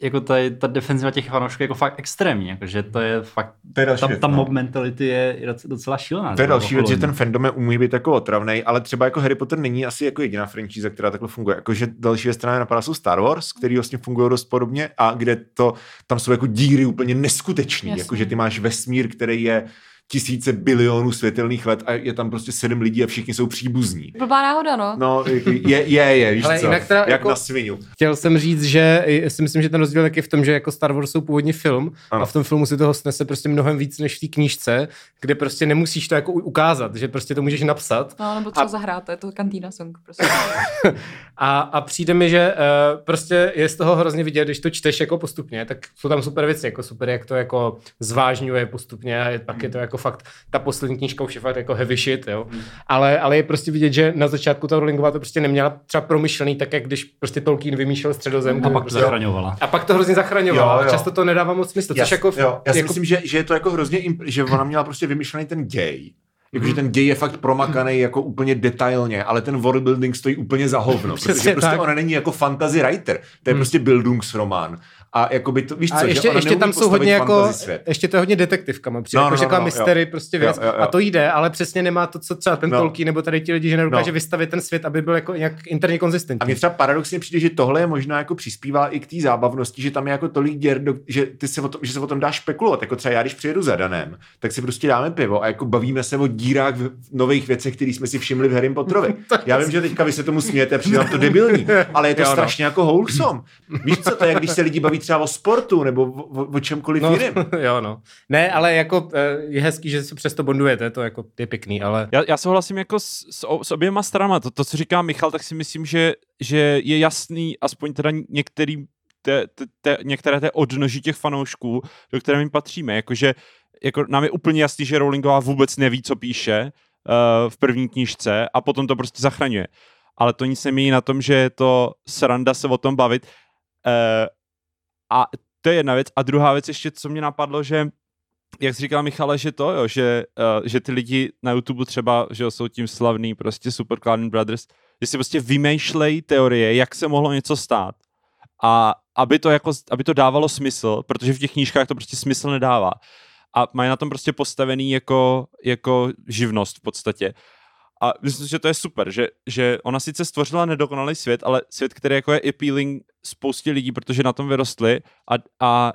jako ta, ta defenziva těch fanoušků je jako fakt extrémní, jakože to je fakt, To je další ta, věc, ta no. mob mentality je je doc- docela šílená. To je další věc, že ten fandom je umí být jako otravný, ale třeba jako Harry Potter není asi jako jediná franchise, která takhle funguje. Jakože další věc, která napadá, jsou Star Wars, který vlastně fungují dost podobně a kde to, tam jsou jako díry úplně neskutečný. Jakože ty máš vesmír, který je tisíce bilionů světelných let a je tam prostě sedm lidí a všichni jsou příbuzní. Blbá náhoda, no. No, je, je, je, víš Ale co, jinak teda jak jako- na svinu. Chtěl jsem říct, že si myslím, že ten rozdíl taky v tom, že jako Star Wars jsou původně film Ano. a v tom filmu si toho snese prostě mnohem víc než v té knížce, kde prostě nemusíš to jako ukázat, že prostě to můžeš napsat No, nebo třeba A- zahrát, to je to kantýna song. Prostě. a, a přijde mi, že uh, prostě je z toho hrozně vidět, když to čteš jako postupně, tak jsou tam super věci, jako super, jak to jako zvážňuje postupně a je, pak je to jako fakt, ta poslední knížka už je fakt jako heavy shit, jo. Ale, ale je prostě vidět, že na začátku ta Rowlingová to prostě neměla třeba promyšlený, tak jak když prostě Tolkien vymýšlel středozem. A pak to prostě, zachraňovala. a pak to hrozně zachraňoval, Jo, jo. často to nedává moc smysl, Jas, jako... jo, já si jako myslím, že, že je to jako hrozně, imp- že ona měla prostě vymyšlený ten děj. Jakože Mhm. ten děj je fakt promakaný jako úplně detailně, ale ten world building stojí úplně za hovno, protože prostě tak. ona není jako fantasy writer, to je prostě Bildungsromán. A jako by to, víš co, a že ještě, ona ještě tam jsou hodně jako, ještě to je hodně detektivkama, přijde, No, no, no, jako, no, taková no, mystery jo. prostě Jo, věc. jo, jo. A to jde, ale přesně nemá to, co třeba ten No. no. Tolkien nebo tady ti lidi, že nedokáže No. no. vystavit ten svět, aby byl jako nějak interně konzistentní. A mně třeba paradoxně přijde, že tohle je možná jako přispívá i k té zábavnosti, že tam je jako tolik děr, do, že, ty se o tom, že se o tom dá špekulovat. Jako třeba já, když přijedu za Danem, tak si prostě dáme pivo a jako bavíme se o dírách v nových věcech, které jsme si všimli v Harry Potterovi. Já vím, že teďka vy se tomu smějete, přijde to debilní, ale je to Jo, no. strašně jako wholesome. Víš co, to je, když se lidi baví třeba o sportu nebo o, o, čemkoliv No, jiném. jo, no. Ne, ale jako eh, je hezký, že se přesto bondujete, to jako je pěkný, ale Já, já souhlasím jako s, s, s oběma stranama. To, to, co říká Michal, tak si myslím, že, že je jasný, aspoň teda některý te, te, te, některé té odnoží těch fanoušků, do které my patříme. Jakože jako nám je úplně jasný, že Rowlingová vůbec neví, co píše uh, v první knížce a potom to prostě zachraňuje. Ale to nic nemění na tom, že je to sranda se o tom bavit. Uh, a to je jedna věc. A druhá věc ještě, co mě napadlo, že jak jsi říkal Michale, že to, jo, že, uh, že ty lidi na YouTube třeba, že jo, jsou tím slavný prostě Super Clan Brothers, že si prostě vymýšlejí teorie, jak se mohlo něco stát. A aby to, jako, aby to dávalo smysl, protože v těch knížkách to prostě smysl nedává. A mají na tom prostě postavený jako, jako živnost v podstatě. A myslím, že to je super, že, že ona sice stvořila nedokonalý svět, ale svět, který jako je appealing spoustě lidí, protože na tom vyrostli a, a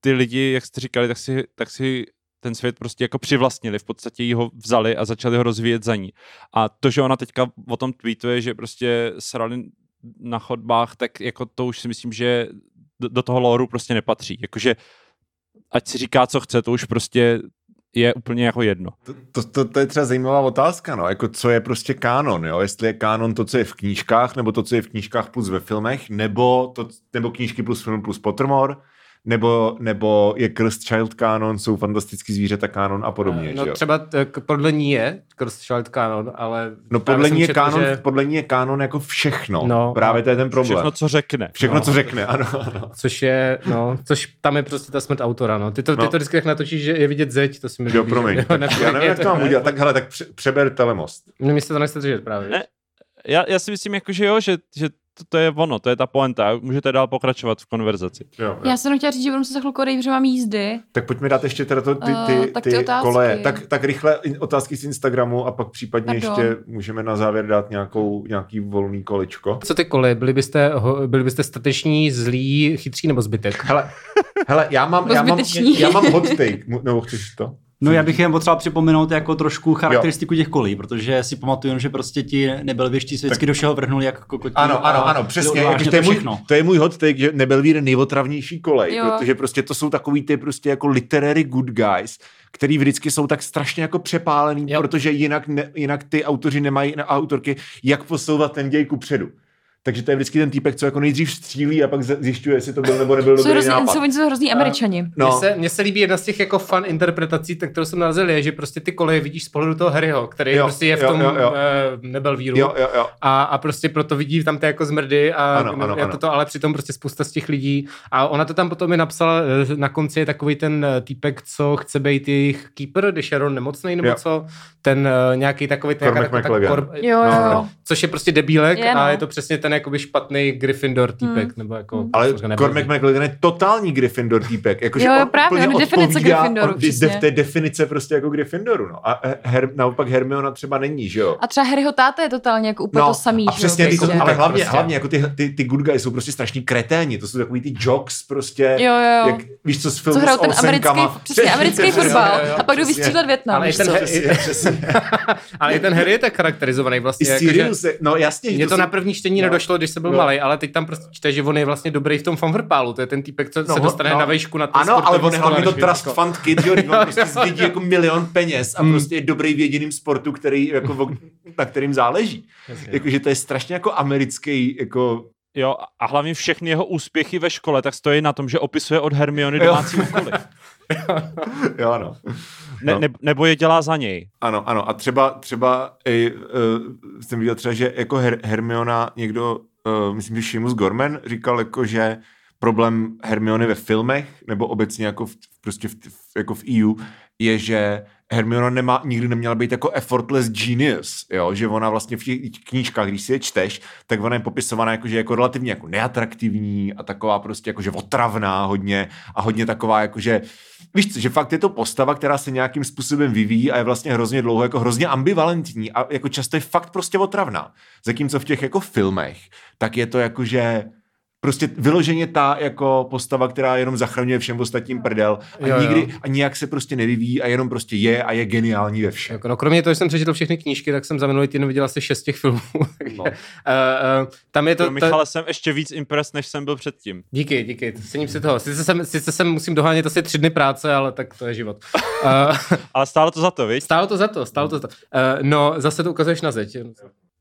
ty lidi, jak jste říkali, tak si, tak si ten svět prostě jako přivlastnili, v podstatě ho vzali a začali ho rozvíjet za ní. A to, že ona teďka o tom tweetuje, že prostě srali na chodbách, tak jako to už si myslím, že do, do toho loru prostě nepatří. Jakože ať si říká, co chce, to už prostě je úplně jako jedno. To, to, to, to je třeba zajímavá otázka, no, jako co je prostě kánon, jo, jestli je kánon to, co je v knížkách, nebo to, co je v knížkách plus ve filmech, nebo, to, nebo knížky plus film plus Pottermore, nebo, nebo je Cursed Child kanon, jsou fantastický zvířata kanon a podobně, No že jo? třeba t- k- podle ní je Cursed Child kanon, ale... No podle ní, je četl, kánon, že- podle ní je kánon jako všechno. No, Právě to je ten problém. Všechno, co řekne. Všechno, no. co řekne, ano. ano. Což je, no, což tam je prostě ta smrt autora, no. Ty to, ty No. to vždycky tak natočíš, že je vidět zeď, to si mi Jo, líbí, promiň. že- Tak, ne, já nevím, jak to mám udělat. Tak hele, tak pře- přeber telemost. No, mě se to nechce držet právě. Ne. Já, já si myslím, jako, že jo, že, že to, to je ono, to je ta poenta. Můžete dál pokračovat v konverzaci. Jo, Já jsem chtěla říct, že budu se za chvilku odejít, protože mám jízdy. Tak pojďme dát ještě teda to, ty, ty, tak ty ty otázky. koleje. Tak, tak rychle otázky z Instagramu a pak případně Pardon. ještě můžeme na závěr dát nějakou, nějaký volný kolečko. Co ty koly? Byli byste, byli byste stateční, zlí, chytří nebo zbytek? Hele, hele já, mám, já, mám, já mám hot take. Nebo chceš to? No já bych jen potřeboval připomenout jako trošku charakteristiku těch kolí, protože si pamatuju, že prostě ti nebelvěští se vždycky do všeho vrhnuli jak kokotí. Ano, ano, ano, přesně. Jako, to, je můj, všechno. to je můj hot take, že Nebelvír je nejotravnější kolej, Jo. protože prostě to jsou takový ty prostě jako literary good guys, který vždycky jsou tak strašně jako přepálený, Jo. protože jinak, ne, jinak ty autoři nemají, na autorky, jak posouvat ten děj ku předu. Takže to je vždycky ten týpek, co jako nejdřív střílí a pak zjišťuje, jestli to byl nebo nebyl Jsou, dobrý hrozný, nápad. jsou, oni jsou hrozný američani. No. Mně, se, mně se líbí jedna z těch jako fun interpretací, tak kterou jsem narazil, je, že prostě ty koleje vidíš z pohledu toho Harryho, který Jo, prostě je v jo, tom jo, jo. eh, nebel víru. Jo, jo, jo. A, a prostě proto vidí tam ty jako zmrdy a Ano, ano, ano, ano, ano. toto, ale přitom prostě spousta z těch lidí. A ona to tam potom mi napsala, eh, na konci je takový ten eh, týpek, co chce být jejich keeper, když je Ron nemocný nebo Jo. co, ten uh, nějaký takový ten Cormac McLagan. Jo, jo, No, jo. no. což je prostě debílek Je, a no. je to přesně ten jakoby špatný Gryffindor týpek, nebo jako... Ale samozřejmě nebyl Cormac zlý. McLagan je totální Gryffindor týpek. Jako, Jo, právě, on definice Gryffindoru, on, přesně. de, to je definice prostě jako Gryffindoru. No. A eh, her, naopak Hermiona třeba není, že jo? A třeba Harryho táta je totálně jako úplně to samý. No, a že jo, přesně, ty, prostě. ale hlavně, prostě. hlavně jako ty, ty, ty good guys jsou prostě strašní kreténi, to jsou takový ty jocks prostě, Jo, jo, jak, víš co, z filmu Co hrajou s ten americký, přesně, americký Přesně, fotbal a pak přesně. vystřílet Větnam. Ale i ten co? Harry- Přesně, přesně. ale i ten Harry je tak charakterizovaný vlastně. Jako, že Sirius, je- no jasně. že Mně to na první čtení no. Nedošlo, když jsem byl No. malý, ale teď tam prostě čte, že on je vlastně dobrý v tom fanvrpálu. To je ten týpek, co No, se dostane no. na vejšku na to Ano, ale on je hlavně to trust fund kid, jo, on prostě zdědí jako milion peněz a prostě je dobrý v jediném sportu, který, jako, na kterým záleží. Jakože to je strašně jako americký, jako Jo, a hlavně všechny jeho úspěchy ve škole tak stojí na tom, že opisuje od Hermiony domácí úkoly. jo, ano. Ne, No. ne, nebo je dělá za něj. Ano, ano. A třeba, třeba i, uh, jsem viděl třeba, že jako Her- Hermiona někdo, uh, myslím, že Seamus Gorman říkal jako, že problém Hermiony ve filmech, nebo obecně jako v, prostě v, v, jako v EU, je, že Hermiona nemá, nikdy neměla být jako effortless genius, jo? že ona vlastně v těch knížkách, když si je čteš, tak ona je popisovaná jako, že jako relativně jako neatraktivní a taková prostě jako, že otravná hodně a hodně taková jako, že víš co, že fakt je to postava, která se nějakým způsobem vyvíjí a je vlastně hrozně dlouho jako hrozně ambivalentní a jako často je fakt prostě otravná. Zatímco v těch jako filmech, tak je to jako, že prostě vyloženě ta jako postava, která jenom zachraňuje všem ostatním prdel a Jo, jo. nikdy a nijak se prostě nevyvíjí a jenom prostě je a je geniální ve všem. Jako, no, kromě toho, že jsem přečetl všechny knížky, tak jsem za minulý týden viděl asi šest těch filmů. No. uh, uh, tam je to, To, to, Michale, jsem ještě víc impress, než jsem byl předtím. Díky, díky, cením si toho. Sice jsem, sice jsem musím dohánět asi tři dny práce, ale tak to je život. Uh, Ale stálo to za to, viď? stálo to za to, stálo to za to. Uh, no, zase to ukazuješ na zeď.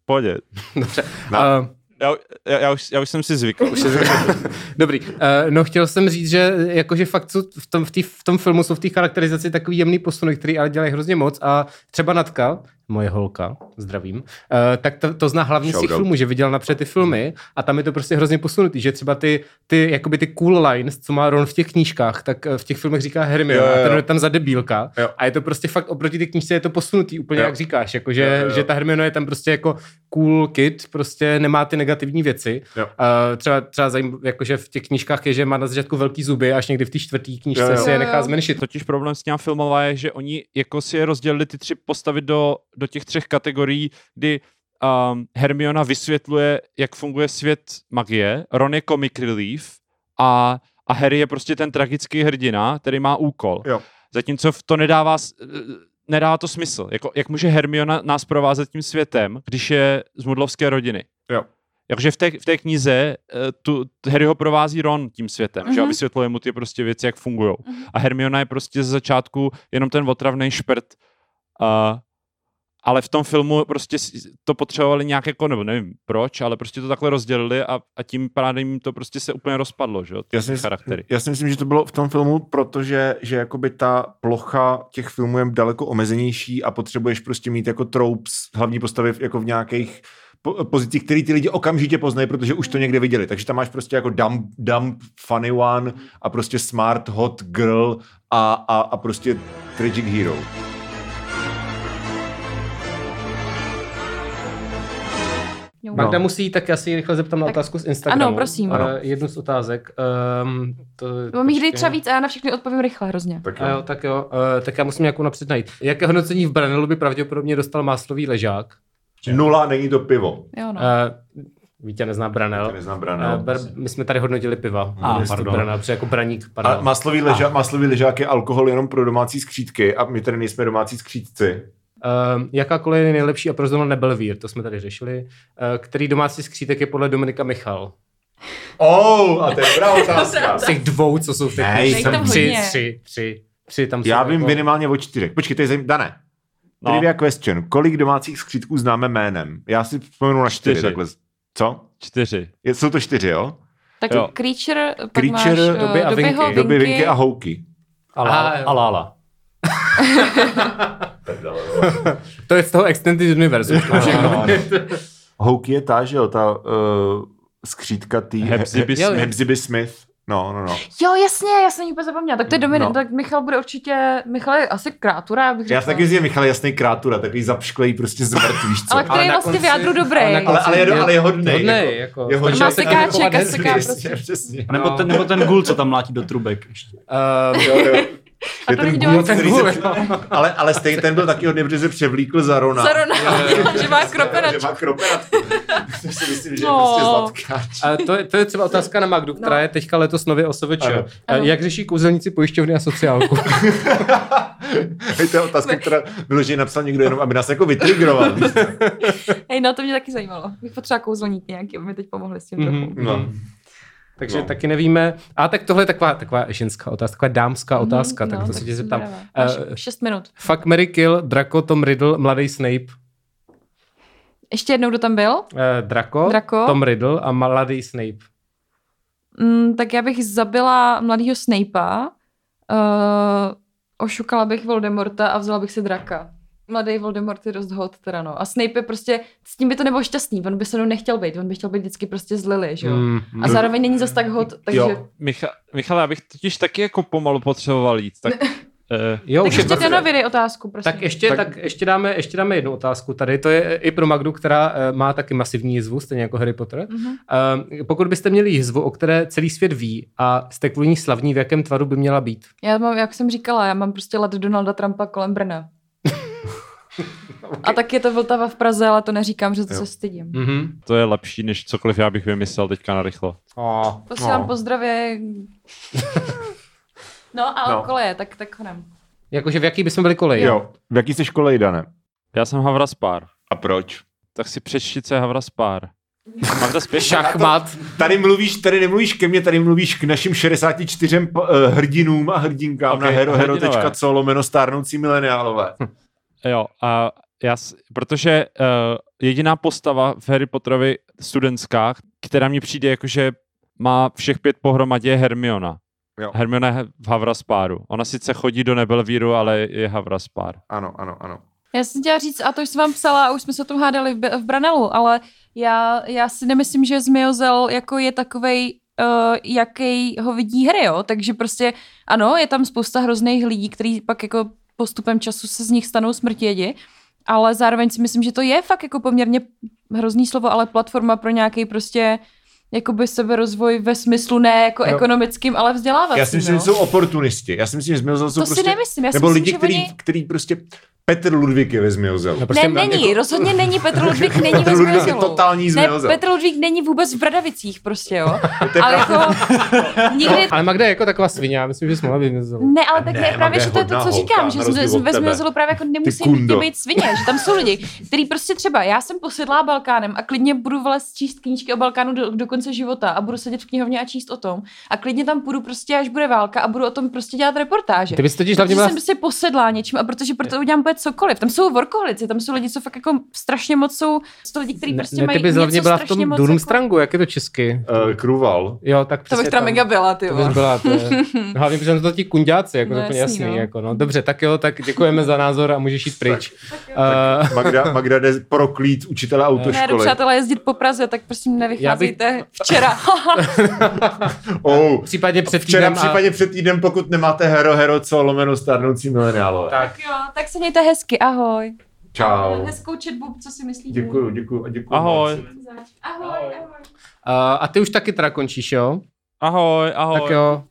Pohodě. Dobře. No. Uh, Já, já, já, už, já už jsem si zvykl. Dobrý. Uh, no chtěl jsem říct, že jakože fakt jsou v tom, v, tý, v tom filmu jsou v té charakterizaci takový jemný posuny, který ale dělají hrozně moc a třeba Natka, moje holka, zdravím, uh, tak to, to zná hlavně z těch filmů, že viděl napřed ty filmy a tam je to prostě hrozně posunutý, že třeba ty, ty, jakoby ty cool lines, co má Ron v těch knížkách, tak eh, v těch filmech říká Hermione Jo, jo, a ten je tam za debílka Jo. a je to prostě fakt oproti ty knížce je to posunutý úplně, Jo. jak říkáš, jako že, Jo, jo, jo. že ta Hermione je tam prostě jako cool kid, prostě nemá ty negativní věci. Jo. Uh, třeba, třeba zajím, jakože v těch knížkách je, že má na začátku velký zuby, až někdy v té čtvrté knížce Jo, jo. si je nechá zmenšit. Totiž problém s těma filmová je, že oni jako si je rozdělili ty tři postavy do, do těch třech kategorií, kdy um, Hermiona vysvětluje, jak funguje svět magie, Ron je comic relief a, a Harry je prostě ten tragický hrdina, který má úkol. Jo. Zatímco to nedává, s- nedává to smysl. Jako, jak může Hermiona nás provázet tím světem, když je z mudlovské rodiny? Jo. Jakože v té, v té knize eh, tu, Harry ho provází Ron tím světem, mm-hmm. že a Mhm. vysvětluje mu ty prostě věci, jak fungují. A Hermiona je prostě ze začátku jenom ten otravný šprt. A, ale v tom filmu prostě to potřebovali nějak jako, nebo nevím proč, ale prostě to takhle rozdělili a, a tím pádem jim to prostě se úplně rozpadlo, že jo, ty Já si, charaktery. já si myslím, že to bylo v tom filmu, protože že jakoby ta plocha těch filmů je daleko omezenější a potřebuješ prostě mít jako tropes hlavní postavy v- jako v nějakých po- pozicích, který ty lidi okamžitě poznají, protože už to někde viděli. Takže tam máš prostě jako dumb, dumb funny one a prostě smart, hot girl a, a, a prostě tragic hero. Jo. Magda musí, tak já si rychle zeptám na Tak- otázku z Instagramu. ano, prosím. Ano. jednu z otázek. Um, to, Mám jich dej třeba víc a já na všechny odpovím rychle hrozně. Tak A jo, tak jo, uh, tak já musím nějakou napřed najít. Jaké hodnocení v Branelu by pravděpodobně dostal máslový ležák? Nula, není to pivo. Jo, no. Uh, Vítě nezná Branel. Neznám Uh, Branel. ber, my jsme tady hodnotili piva. A, Město pardon. Branel, protože jako braník. A Pardon. maslový, leža, maslový ležák je alkohol jenom pro domácí skřídky a my tady nejsme domácí skřídci. Um, jaká kolej je nejlepší a proč zrovna Nebelvír? To jsme tady řešili. Uh, který domácí skřítek je podle Dominika Michal? Oh, a to je dobrá otázka. Z těch dvou, co jsou v té Ne, knížce. jsem tam tři, tři, tři, tři, tam Já vím jako... minimálně o čtyřech. Počkej, to je zajímavé. Dané, No. trivia question. Kolik domácích skřítků známe jménem? Já si vzpomenu na čtyři. Čtyři. Takhle. Co? Čtyři. Je, jsou to čtyři, jo? Tak jo. Creature, pak Creature, máš, doby eh, a dobyho, vinky. Doby, vinky. a houky. Ala, Aha, ala. To je z toho Extended Universe. ano. Houky je ta, že jo, ta uh, skřítka tý... Hepzibah He- Smith. He- Smith. No, no, no. Jo, jasně, já jsem ji úplně zapomněla. Tak to je Dominik, No. no. tak Michal bude určitě, Michal je asi krátura, já bych Já řekla. si taky myslím, že Michal je jasný krátura, takový zapšklej prostě zmrt, víš co. Ale který je vlastně v jádru dobrý. ale ale, ale, je, ale je hodnej. Hodnej, jako, jako. je hodnej. Má sekáček a seká prostě. nebo, ten, nebo ten gul, co tam mlátí do trubek. ještě. Uh, Jo, jo. A Je ten gůl, jsem. který Gůl, se, ale, ale stejně ten byl taky hodně, protože se převlíkl za Rona. Zarona, že má Že kropenačku. má kropenatku. to si myslím, že je No. prostě zlatkáč. a to, je, to je třeba otázka na Magdu, která No. je teďka letos nově OSVČ. Jak řeší kouzelníci pojišťovny a sociálku? Hej, to je otázka, která vyloženě napsal někdo jenom, aby nás jako vytrigroval. Hej, no to mě taky zajímalo. Bych potřeba kouzelník nějaký, aby mi teď pomohli s tím Mhm. trochu. No. Takže No. taky nevíme. A tak tohle je taková, taková ženská otázka, taková dámská otázka, Mhm, tak to se tě zeptám. Eh, šest minut. Fuck, Mary Kill, Draco, Tom Riddle, mladý Snape. Ještě jednou, kdo tam byl? Uh, Draco, Draco. Tom Riddle a mladý Snape. Mm, tak já bych zabila mladýho Snape'a, uh, ošukala bych Voldemorta a vzala bych si draka. Mladý Voldemort je dost hot teda no. A Snape je prostě, s tím by to nebylo šťastný, on by se mnou nechtěl být, on by chtěl být vždycky prostě z Lily, že jo. Mm, A zároveň není zas tak hot, takže... Jo. Michal, Michal, já bych totiž taky jako pomalu potřeboval jít. Tak, eh, jo, Tak už je ještě prostě- Danovi dej otázku, prosím. Tak ještě, tak... Tak- ještě, dáme, ještě dáme jednu otázku tady. To je i pro Magdu, která eh, má taky masivní jizvu, stejně jako Harry Potter. Mhm. Uh, pokud byste měli jizvu, o které celý svět ví a jste kvůli ní slavní, v jakém tvaru by měla být? Já mám, jak jsem říkala, já mám prostě let Donalda Trumpa kolem Brna. A tak je to Vltava v Praze, ale to neříkám, že to Jo. se stydím. Mm-hmm. to je lepší, než cokoliv já bych vymyslel teďka na rychlo. Oh. Posílám No. pozdravy. No, ale No. koleje, tak, tak honem. Jakože v jaký bychom byli koleji? Jo, v jaký jsi škole Jdane? Já jsem Havra Spár. A proč? Tak si přečti, co je Havra Spár. Magda spěš? Šachmat. Tady mluvíš, tady nemluvíš ke mně, tady mluvíš k našim 64 uh, hrdinům a hrdinkám Ok, okay, na hero, hero.co lomeno stárnoucí mileniálové. Jo, a já, protože uh, jediná postava v Harry Potterovi studentská, která mi přijde jako, že má všech pět pohromadě, je Hermiona. Jo. Hermiona je v Havraspáru. Ona sice chodí do Nebelvíru, ale je Havraspár. Ano, ano, ano. Já jsem chtěla říct, a to už jsem vám psala, a už jsme se o tom hádali v, v Branelu, ale já, já si nemyslím, že Zmiozel jako je takovej, uh, jaký ho vidí hry, jo? takže prostě ano, je tam spousta hrozných lidí, kteří pak jako postupem času se z nich stanou smrtědi, ale zároveň si myslím, že to je fakt jako poměrně hrozný slovo, ale platforma pro nějaký prostě jakoby seberozvoj ve smyslu ne jako Jo. ekonomickým, ale vzdělávacím. Já si myslím, no. že jsou oportunisti. Já si myslím, že Zmiozel jsou To prostě... si nemyslím, já si nebo myslím, lidi, že který, oni... který prostě Petr Ludvík je ve Zmiozelu. No, prostě ne, není, jako- rozhodně není Petr Ludvík, není Petr ve je Zmiozelu. totální Ne, Zmiozel. Petr Ludvík není vůbec v Bradavicích prostě, jo. je Ale jako nikdy... Ale Magda je jako taková svině, já myslím, že jsme mohla vymezovat. Ne, ale tak Ne, ne, Magda právě, je že to je to, co říkám, že jsme ve. Zmiozelu právě jako nemusí být svině, že tam jsou lidi, kteří prostě třeba, já jsem posedlá Balkánem a klidně budu vlez číst knížky o Balkánu do, do konce života a budu sedět v knihovně a číst o tom a klidně tam půjdu prostě, až bude válka a budu o tom prostě dělat reportáže. Ty bys totiž Protože byla... jsem prostě posedlá něčím a protože proto udělám úplně cokoliv. Tam jsou workoholici, tam jsou lidi, co fakt jako strašně moc jsou, jsou lidi, kteří Ne, prostě ne, mají ty bys něco hlavně byla v tom Durmstrangu, jak je to česky? Uh, Kruval. Jo, tak To bych tam. mega byla, ty To bys byla, to je... Hlavně, protože to ti kunďáci, jako No úplně jasný, jasný, no. jako no. Dobře, tak jo, tak děkujeme za názor a můžeš jít pryč. Uh, Magda, Magda jde proklít učitele Ne, autoškoly. přátelé jezdit po Praze, tak prosím nevycházejte včera. Oh, případně před včera týdnem a- případně před týdnem, pokud nemáte hero, hero, co lomeno starnoucí mileniálové. Tak, jo, tak se mějte hezky, ahoj. Čau. Hezkou četbu, co si myslíte? Děkuju, děkuju a děkuju. Ahoj. moc. Ahoj, ahoj. uh, a ty už taky teda končíš, jo? Ahoj, ahoj. Tak jo.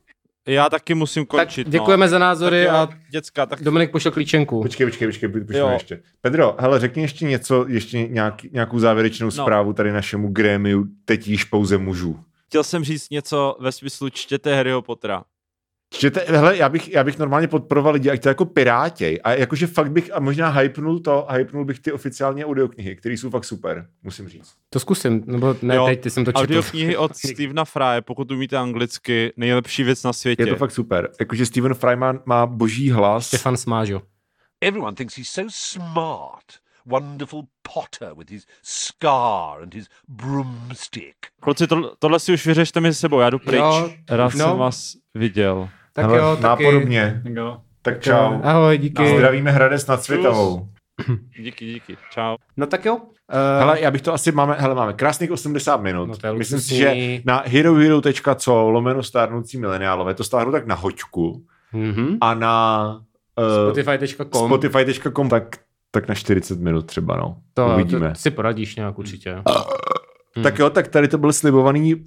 Já taky musím končit. tak děkujeme no. za názory tak jo, a děcka, tak Dominik pošel klíčenku. Počkej, počkej, počkej, počkej Jo. ještě. Pedro, hele, řekni ještě něco, ještě nějaký, nějakou závěrečnou No. zprávu tady našemu grémiu, teď již pouze mužů. chtěl jsem říct něco ve smyslu čtěte Harryho Pottera. Čtěte, hele, já bych, já bych normálně podporoval lidi, ať to jako pirátěj. A jakože fakt bych, a možná hypnul to, hypnul bych ty oficiální audioknihy, které jsou fakt super, musím říct. To zkusím, nebo ne, Jo, teď ty jsem to četl. Audioknihy od Stevena Frye, pokud umíte anglicky, nejlepší věc na světě. Je to fakt super. Jakože Steven Fry má, má boží hlas. Stefan Smážo. Everyone thinks he's so smart. Wonderful Potter with his scar and his broomstick. Kluci, to, tohle si už vyřešte mi se sebou, já jdu pryč. Jo, Rád no. jsem vás viděl. Tak Hele, jo, taky. Nápodobně. Jo. Tak čau. Ahoj, díky. Zdravíme Hradec nad Svitavou. Díky, díky. Čau. No tak jo. Uh, Hele, já bych to asi máme, hele, máme krásných 80 minut. No Myslím si, že na herohero.co lomeno stárnoucí mileniálové to stáhnu tak na hoďku mm-hmm. a na uh, Spotify.com. Spotify.com tak, tak na 40 minut třeba, no. to, Uvidíme. to si poradíš nějak určitě. Hmm. Tak jo, tak tady to byl slibovaný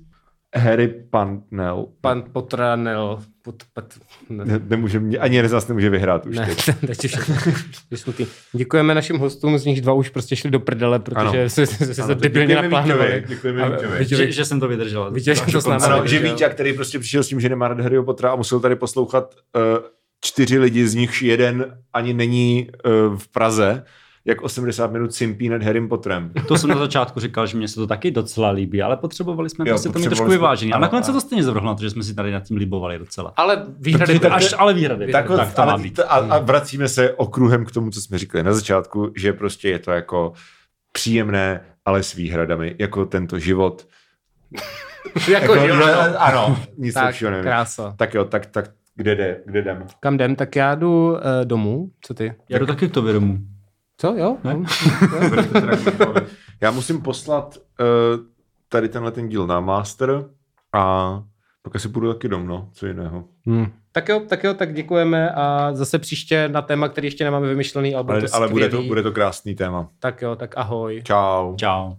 Harry Panel. Pan Potranel. Pot, pot, ne, Ne, nemůže, mě- ani zase nemůže vyhrát už ne, teď. teď. Děkujeme našim hostům, z nich dva už prostě šli do prdele, protože Ano. se, se, se, debilně děkujeme naplánovali. Děkujeme Víťovi. Že, že jsem to vydržel. Víte, že to s náma Ano, že. Vítě, který prostě přišel s tím, že nemá rád Harryho Pottera a musel tady poslouchat uh, čtyři lidi, z nichž jeden ani není uh, v Praze, jak 80 minut simpí nad Harrym Potterem. To jsem na začátku říkal, že mě se to taky docela líbí, ale potřebovali jsme Jo, prostě to mít potřebovali trošku vyvážený. A nakonec se to stejně zavrhlo na to, že jsme si tady nad tím libovali docela. Ale výhrady Protože- Až, ale výhrady. Tak, Tak, to ale, má být. A, a vracíme se okruhem k tomu, co jsme říkali na začátku, že prostě je to jako příjemné, ale s výhradami, jako tento život. jako, Jako, jo, že- no. ano, nic Tak, lepšího nevím. krása. Tak jo, tak, tak kde jde, kde jdem? Kam jdem? Tak já jdu uh, domů. Co ty? Já jdu taky k tobě domů. Co, jo? Ne? Já musím poslat uh, tady tenhle ten díl na master a pak asi půjdu taky dom, no, co jiného. Hmm. Tak jo, tak jo, tak děkujeme a zase příště na téma, který ještě nemáme vymyšlený, ale bude Ale, to ale bude, to, bude to krásný téma. Tak jo, tak ahoj. Čau. Čau.